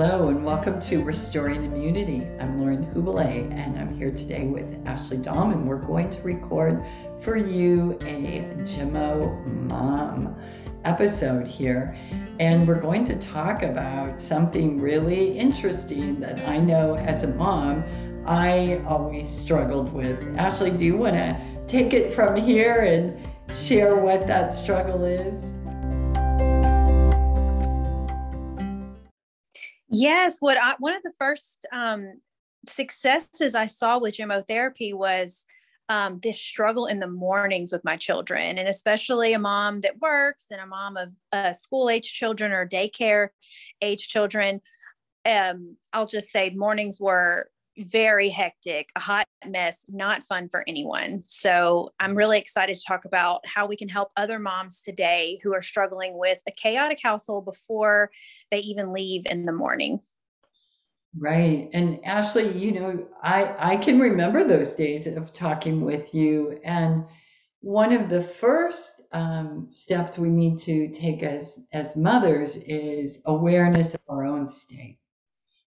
Hello, and welcome to Restoring Immunity. I'm Lauren Hubele, and I'm here today with Ashley Dahm, and we're going to record for you a Gemmo Mom episode here. And we're going to talk about something really interesting that I know as a mom I always struggled with. Ashley, do you want to take it from here and share what that struggle is? Yes, what I, one of the first um, successes I saw with gemmotherapy was um, this struggle in the mornings with my children, and especially a mom that works and a mom of uh, school age children or daycare age children. Um, I'll just say mornings were very hectic, a hot mess, not fun for anyone. So I'm really excited to talk about how we can help other moms today who are struggling with a chaotic household before they even leave in the morning. Right. And Ashley, you know, I I can remember those days of talking with you and one of the first um, steps we need to take as as mothers is awareness of our own state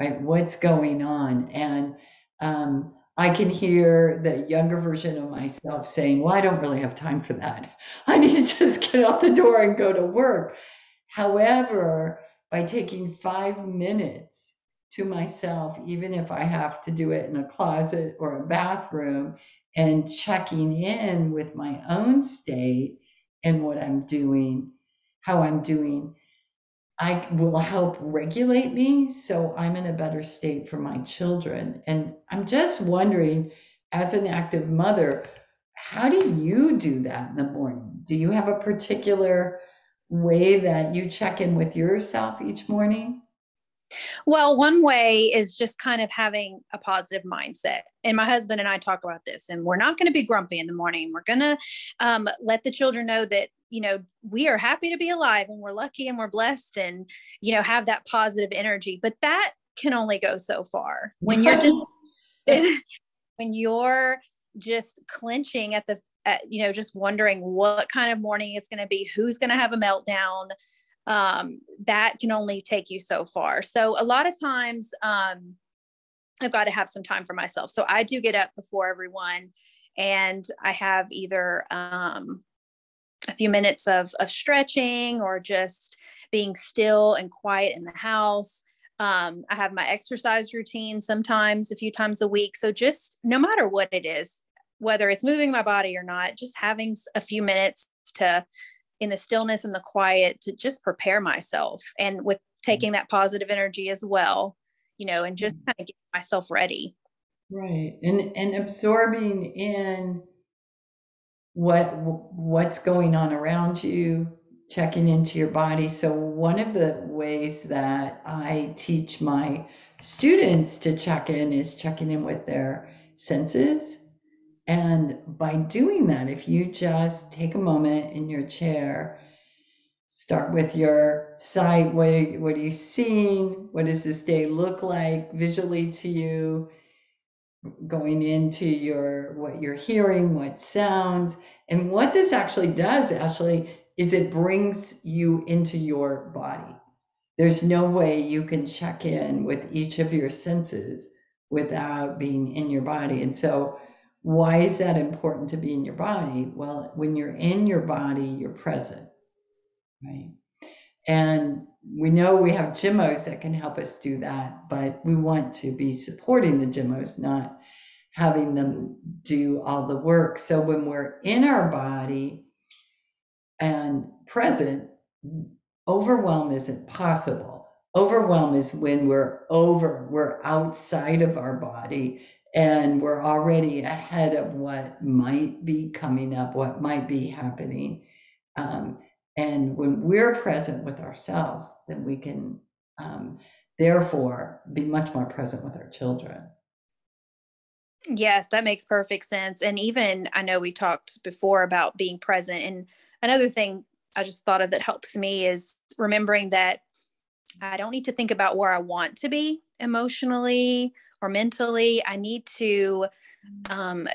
right? What's going on? And um, I can hear the younger version of myself saying, Well, I don't really have time for that. I need to just get out the door and go to work. However, by taking five minutes to myself, even if I have to do it in a closet or a bathroom, and checking in with my own state and what I'm doing, how I'm doing, I will help regulate me so I'm in a better state for my children. And I'm just wondering, as an active mother, how do you do that in the morning? Do you have a particular way that you check in with yourself each morning? Well, one way is just kind of having a positive mindset. And my husband and I talk about this, and we're not going to be grumpy in the morning. We're going to um, let the children know that, you know, we are happy to be alive and we're lucky and we're blessed and, you know, have that positive energy. But that can only go so far when you're just, when you're just clenching at the, at, you know, just wondering what kind of morning it's going to be, who's going to have a meltdown um, that can only take you so far. So a lot of times um, I've got to have some time for myself. So I do get up before everyone and I have either um, a few minutes of, of stretching or just being still and quiet in the house. Um, I have my exercise routine sometimes a few times a week. So just no matter what it is, whether it's moving my body or not, just having a few minutes to in the stillness and the quiet to just prepare myself and with mm-hmm. taking that positive energy as well you know and just kind of get myself ready right and and absorbing in what what's going on around you checking into your body so one of the ways that i teach my students to check in is checking in with their senses and by doing that, if you just take a moment in your chair, start with your sight. What, what are you seeing? What does this day look like visually to you? Going into your what you're hearing, what sounds, and what this actually does, actually, is it brings you into your body. There's no way you can check in with each of your senses without being in your body. And so why is that important to be in your body? Well, when you're in your body, you're present, right? And we know we have Gemmos that can help us do that, but we want to be supporting the Gemmos, not having them do all the work. So when we're in our body and present, overwhelm isn't possible. Overwhelm is when we're over, we're outside of our body and we're already ahead of what might be coming up, what might be happening. Um, and when we're present with ourselves, then we can um, therefore be much more present with our children. Yes, that makes perfect sense. And even I know we talked before about being present. And another thing I just thought of that helps me is remembering that I don't need to think about where I want to be emotionally or mentally. I need to um,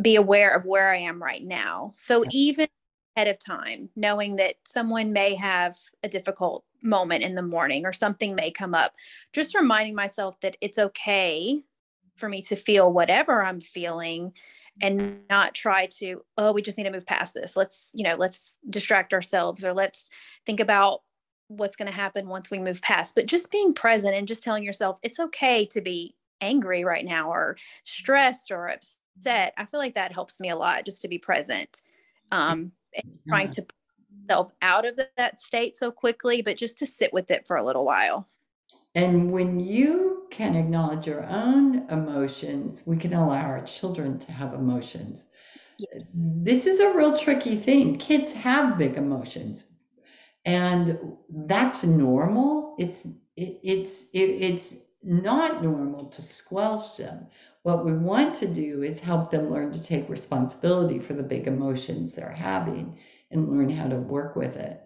be aware of where I am right now. So even ahead of time, knowing that someone may have a difficult moment in the morning or something may come up just reminding myself that it's okay for me to feel whatever i'm feeling and not try to oh we just need to move past this let's you know let's distract ourselves or let's think about what's going to happen once we move past but just being present and just telling yourself it's okay to be angry right now or stressed or upset i feel like that helps me a lot just to be present um and trying to self out of that state so quickly but just to sit with it for a little while and when you can acknowledge your own emotions, we can allow our children to have emotions. This is a real tricky thing. Kids have big emotions, and that's normal. It's it, it's it, it's not normal to squelch them. What we want to do is help them learn to take responsibility for the big emotions they're having and learn how to work with it.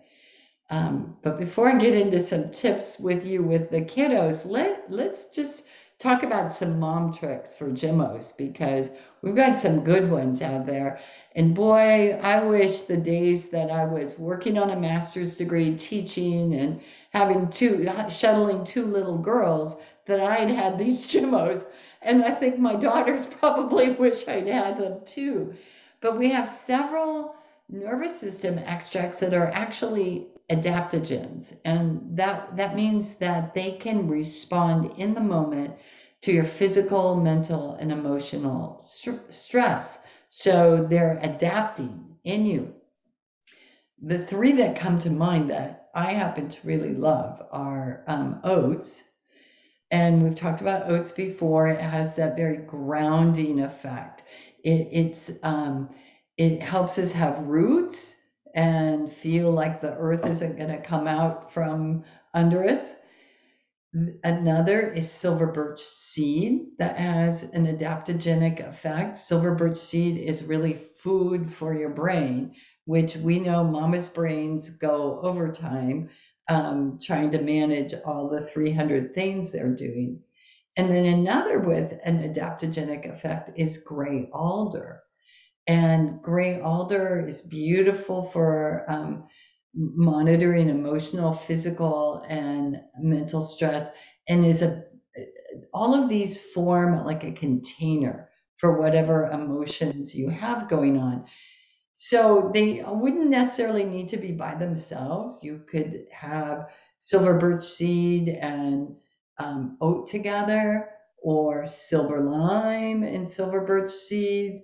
Um, but before I get into some tips with you with the kiddos, let let's just talk about some mom tricks for Gemmos because we've got some good ones out there. And boy, I wish the days that I was working on a master's degree, teaching and having two shuttling two little girls that I'd had these Gemmos. And I think my daughters probably wish I'd had them too. But we have several nervous system extracts that are actually adaptogens. And that, that means that they can respond in the moment to your physical, mental, and emotional st- stress. So they're adapting in you. The three that come to mind that I happen to really love are um, oats. And we've talked about oats before. It has that very grounding effect. It, it's um, it helps us have roots and feel like the earth isn't going to come out from under us. Another is silver birch seed that has an adaptogenic effect. Silver birch seed is really food for your brain, which we know mama's brains go overtime um, trying to manage all the 300 things they're doing. And then another with an adaptogenic effect is gray alder. And gray alder is beautiful for um, monitoring emotional, physical, and mental stress, and is a all of these form like a container for whatever emotions you have going on. So they wouldn't necessarily need to be by themselves. You could have silver birch seed and um, oat together, or silver lime and silver birch seed,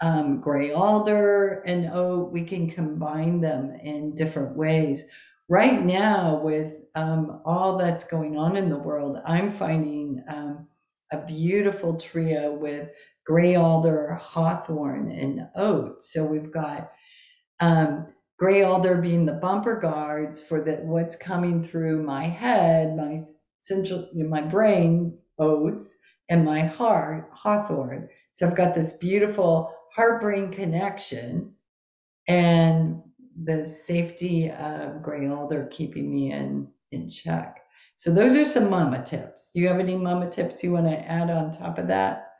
um, gray alder and oat, we can combine them in different ways. Right now, with um, all that's going on in the world, I'm finding um, a beautiful trio with gray alder, hawthorn, and oat. So we've got um, gray alder being the bumper guards for the what's coming through my head, my central, my brain, oats, and my heart, hawthorn. So I've got this beautiful heart brain connection and the safety of gray alder keeping me in in check. So those are some mama tips. Do you have any mama tips you want to add on top of that?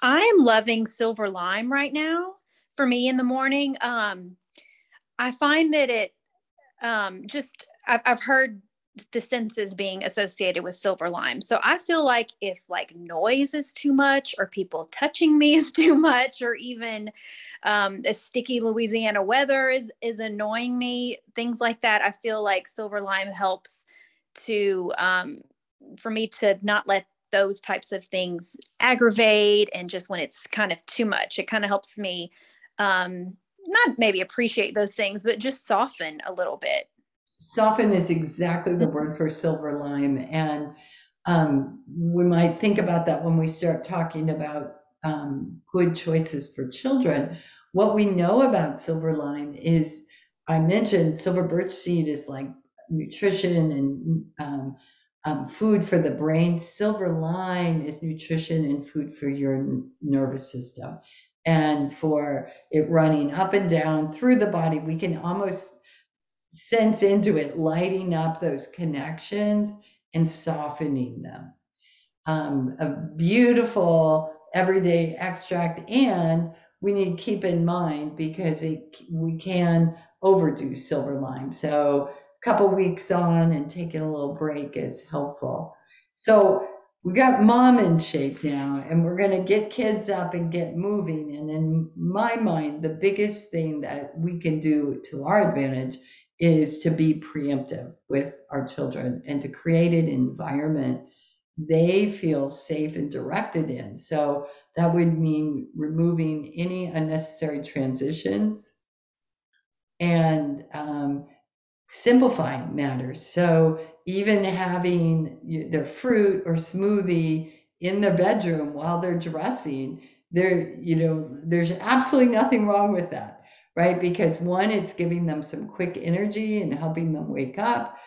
I am loving silver lime right now for me in the morning. Um, I find that it um, just I've, I've heard the senses being associated with silver lime. So I feel like if like noise is too much or people touching me is too much or even um, the sticky Louisiana weather is is annoying me, things like that, I feel like silver lime helps to um, for me to not let those types of things aggravate and just when it's kind of too much, it kind of helps me um, not maybe appreciate those things, but just soften a little bit Soften is exactly the word for silver lime. And um, we might think about that when we start talking about um, good choices for children. What we know about silver lime is I mentioned silver birch seed is like nutrition and um, um, food for the brain. Silver lime is nutrition and food for your nervous system. And for it running up and down through the body, we can almost sense into it, lighting up those connections and softening them. Um, a beautiful everyday extract, and we need to keep in mind because it, we can overdo silver lime. So a couple weeks on and taking a little break is helpful. So we got mom in shape now and we're going to get kids up and get moving and in my mind the biggest thing that we can do to our advantage is to be preemptive with our children and to create an environment they feel safe and directed in. So that would mean removing any unnecessary transitions and um, simplifying matters. So even having their fruit or smoothie in their bedroom while they're dressing there you know there's absolutely nothing wrong with that right because one it's giving them some quick energy and helping them wake up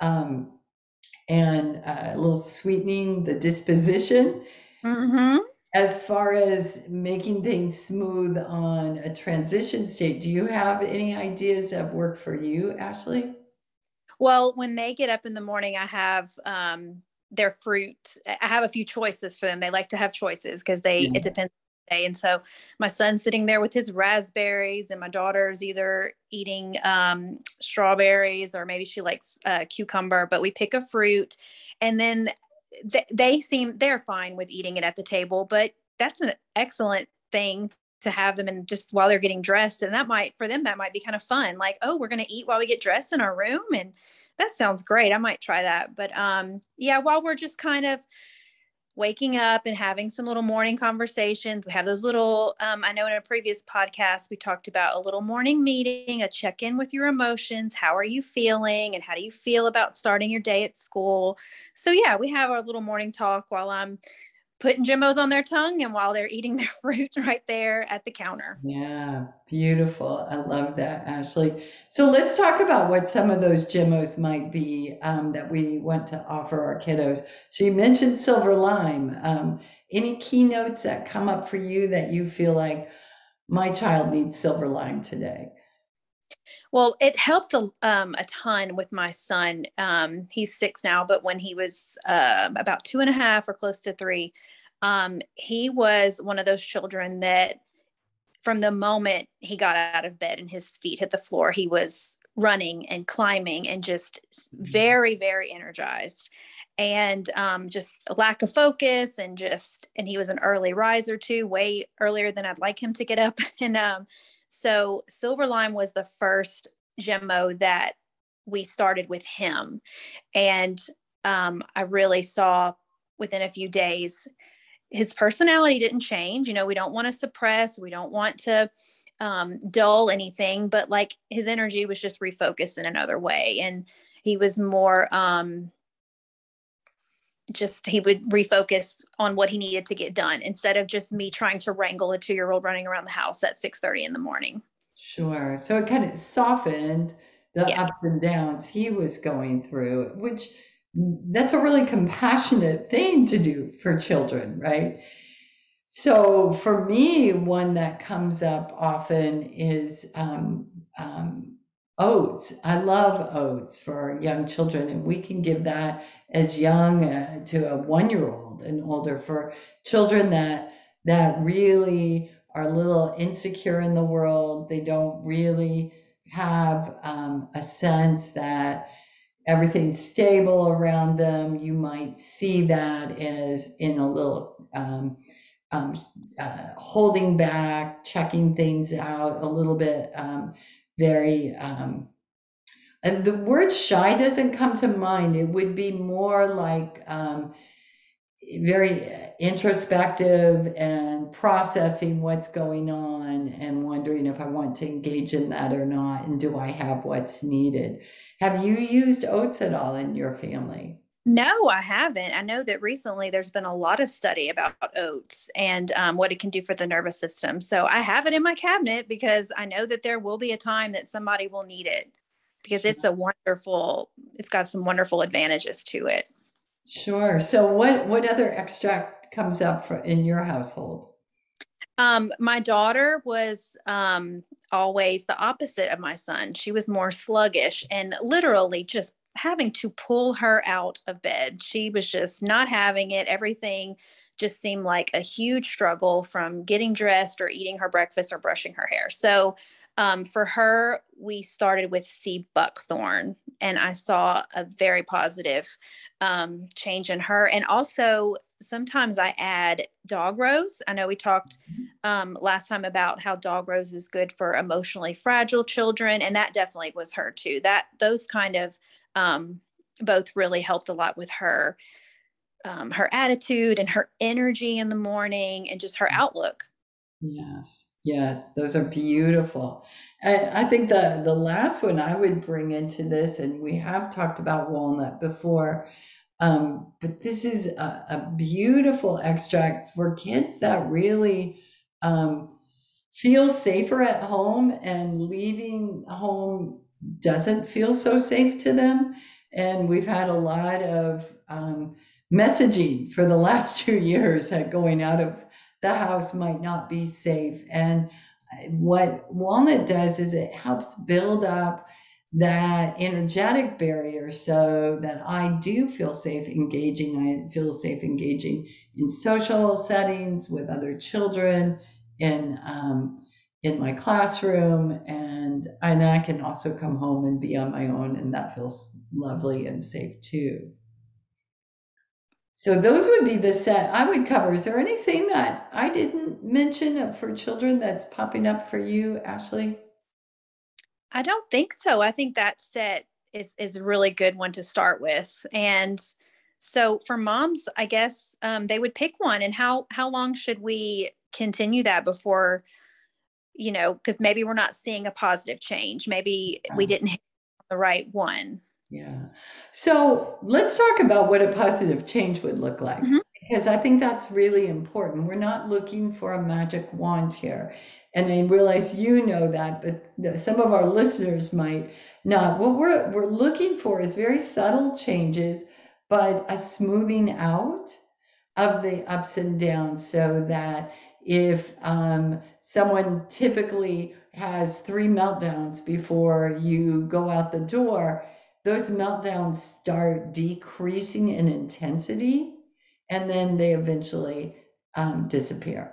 um, and uh, a little sweetening the disposition mm-hmm. as far as making things smooth on a transition state do you have any ideas that work for you ashley well, when they get up in the morning, I have um, their fruit. I have a few choices for them. They like to have choices because they yeah. it depends. And so my son's sitting there with his raspberries, and my daughter's either eating um, strawberries or maybe she likes uh, cucumber. But we pick a fruit, and then th- they seem they're fine with eating it at the table. But that's an excellent thing to have them and just while they're getting dressed and that might for them that might be kind of fun like oh we're going to eat while we get dressed in our room and that sounds great i might try that but um yeah while we're just kind of waking up and having some little morning conversations. We have those little um, i know in a previous podcast we talked about a little morning meeting a check-in with your emotions. How are you feeling? And how do you feel about starting your day at school? So yeah we have our little morning talk while i'm putting Gemmos on their tongue and while they're eating their fruit right there at the counter. Yeah, beautiful. I love that, Ashley. So let's talk about what some of those Gemmos might be um, that we want to offer our kiddos. So you mentioned silver lime. Um, any keynotes that come up for you that you feel like my child needs silver lime today? Well, it helped a, um, a ton with my son. Um, he's six now, but when he was uh, about two and a half or close to three, um, he was one of those children that from the moment he got out of bed and his feet hit the floor, he was running and climbing and just mm-hmm. very, very energized. And um, just a lack of focus and just, and he was an early riser too, way earlier than I'd like him to get up. And um, so Silver Lime was the first Gemmo that we started with him. And um, I really saw within a few days, his personality didn't change. You know, we don't want to suppress, we don't want to um, dull anything, but like his energy was just refocused in another way. And he was more, um, just he would refocus on what he needed to get done instead of just me trying to wrangle a two-year-old running around the house at 6 30 in the morning. Sure. So it kind of softened the yeah. ups and downs he was going through which that's a really compassionate thing to do for children right? So for me one that comes up often is um, um, oats. I love oats for young children, and we can give that as young uh, to a one-year-old and older for children that that really are a little insecure in the world. They don't really have um, a sense that everything's stable around them. You might see that as in a little um, um, uh, holding back, checking things out a little bit, um, very um, and the word shy doesn't come to mind. It would be more like um, very introspective and processing what's going on and wondering if I want to engage in that or not, and do I have what's needed. Have you used oats at all in your family? No, I haven't. I know that recently there's been a lot of study about oats and um, what it can do for the nervous system. So I have it in my cabinet because I know that there will be a time that somebody will need it because it's a wonderful it's got some wonderful advantages to it sure so what what other extract comes up for, in your household um, my daughter was um, always the opposite of my son she was more sluggish and literally just having to pull her out of bed she was just not having it everything just seemed like a huge struggle from getting dressed or eating her breakfast or brushing her hair so um, for her, we started with sea buckthorn, and I saw a very positive um, change in her. And also, sometimes I add dog rose. I know we talked um, last time about how dog rose is good for emotionally fragile children, and that definitely was her too. That those kind of um, both really helped a lot with her um, her attitude and her energy in the morning and just her outlook. Yes, yes, those are beautiful. And I think the the last one I would bring into this, and we have talked about walnut before, um, but this is a, a, beautiful extract for kids that really um, feel safer at home and leaving home doesn't feel so safe to them. And we've had a lot of um, messaging for the last two years that going out of the house might not be safe. And what Walnut does is it helps build up that energetic barrier so that I do feel safe engaging. I feel safe engaging in social settings with other children, in um, in my classroom, and and I can also come home and be on my own, and that feels lovely and safe too. So those would be the set I would cover. Is there anything that I didn't mention for children that's popping up for you, Ashley? I don't think so. I think that set is is a really good one to start with. And so for moms, I guess um, they would pick one. And how how long should we continue that before, you know, because maybe we're not seeing a positive change. Maybe yeah. we didn't hit the right one. Yeah. So let's talk about what a positive change would look like. Mm-hmm. Because I think that's really important. We're not looking for a magic wand here. And I realize you know that, but some of our listeners might not. What we're, we're looking for is very subtle changes, but a smoothing out of the ups and downs so that if um, someone typically has three meltdowns before you go out the door, those meltdowns start decreasing in intensity and then they eventually um, disappear.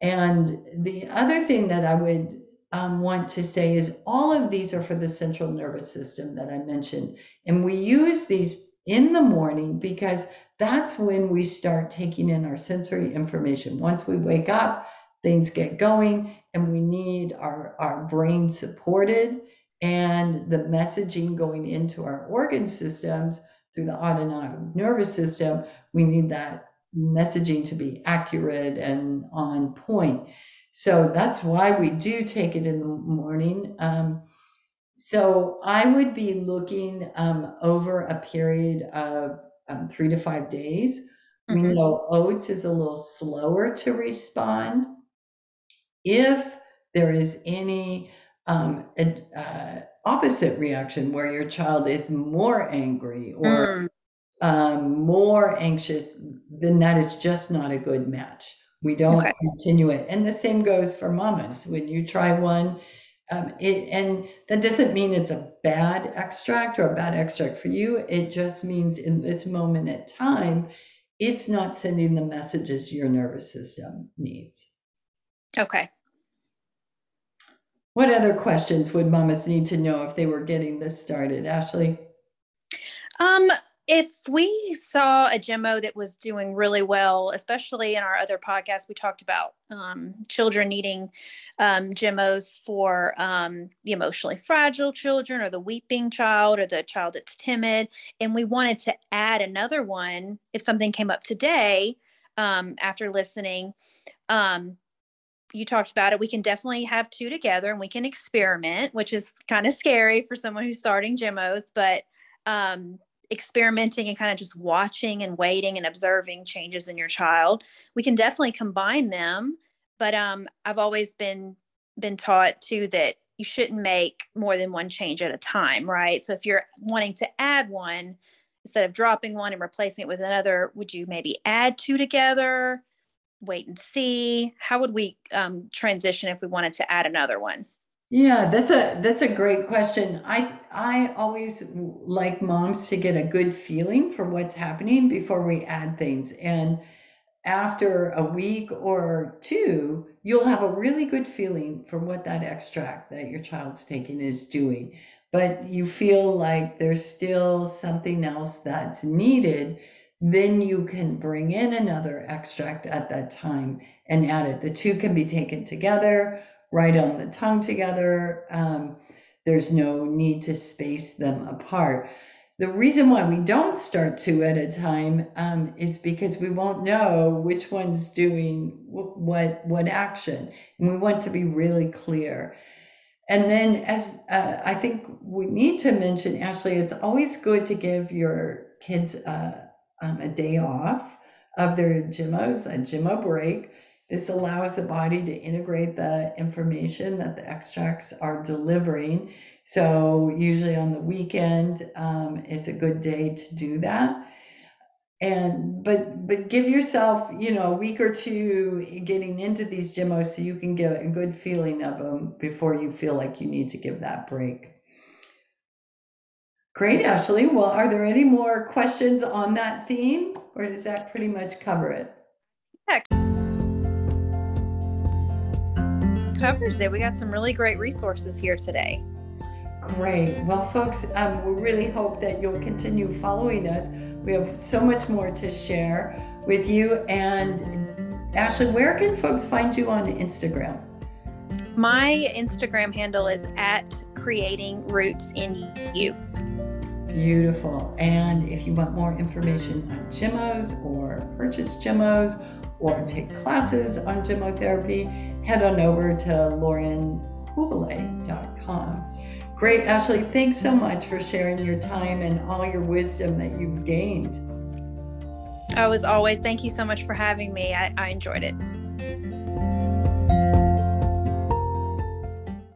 And the other thing that I would um, want to say is all of these are for the central nervous system that I mentioned. And we use these in the morning because that's when we start taking in our sensory information. Once we wake up, things get going and we need our, our brain supported and the messaging going into our organ systems through the autonomic nervous system, we need that messaging to be accurate and on point. So that's why we do take it in the morning. Um, so I would be looking um, over a period of um, three to five days. Mm-hmm. We know oats is a little slower to respond. If there is any um, a, uh, opposite reaction where your child is more angry or mm. um, more anxious, then that is just not a good match. We don't okay. continue it. And the same goes for mamas. When you try one, um, it, and that doesn't mean it's a bad extract or a bad extract for you. It just means in this moment at time, it's not sending the messages your nervous system needs. Okay. What other questions would mamas need to know if they were getting this started, Ashley? Um, if we saw a Gemmo that was doing really well, especially in our other podcast, we talked about um, children needing um, for um, the emotionally fragile children or the weeping child or the child that's timid. And we wanted to add another one if something came up today um, after listening. Um, you talked about it we can definitely have two together and we can experiment which is kind of scary for someone who's starting gemmos but um, experimenting and kind of just watching and waiting and observing changes in your child we can definitely combine them but um, i've always been been taught too that you shouldn't make more than one change at a time right? So if you're wanting to add one instead of dropping one and replacing it with another would you maybe add two together wait and see? How would we um, transition if we wanted to add another one? Yeah, that's a that's a great question. I I always like moms to get a good feeling for what's happening before we add things. And after a week or two, you'll have a really good feeling for what that extract that your child's taking is doing. but you feel like there's still something else that's needed, then you can bring in another extract at that time and add it. The two can be taken together, right on the tongue together. Um, there's no need to space them apart. The reason why we don't start two at a time um, is because we won't know which one's doing what what action, and we want to be really clear. And then, as uh, I think we need to mention, Ashley, it's always good to give your kids uh, um, a day off of their gemmos, a gemmo break. This allows the body to integrate the information that the extracts are delivering. So, usually on the weekend um, is a good day to do that and but but give yourself you know a week or two getting into these gemmos so you can get a good feeling of them before you feel like you need to give that break great ashley well are there any more questions on that theme or does that pretty much cover it yeah. covers it we got some really great resources here today great well folks um, we really hope that you'll continue following us we have so much more to share with you. And Ashley, where can folks find you on Instagram? My Instagram handle is at creating roots in you. Beautiful. And if you want more information on Gemmos or purchase Gemmos or take classes on gemmotherapy, head on over to laurenhubele.com. Great, Ashley. Thanks so much for sharing your time and all your wisdom that you've gained. Oh, as always, thank you so much for having me. I, I enjoyed it.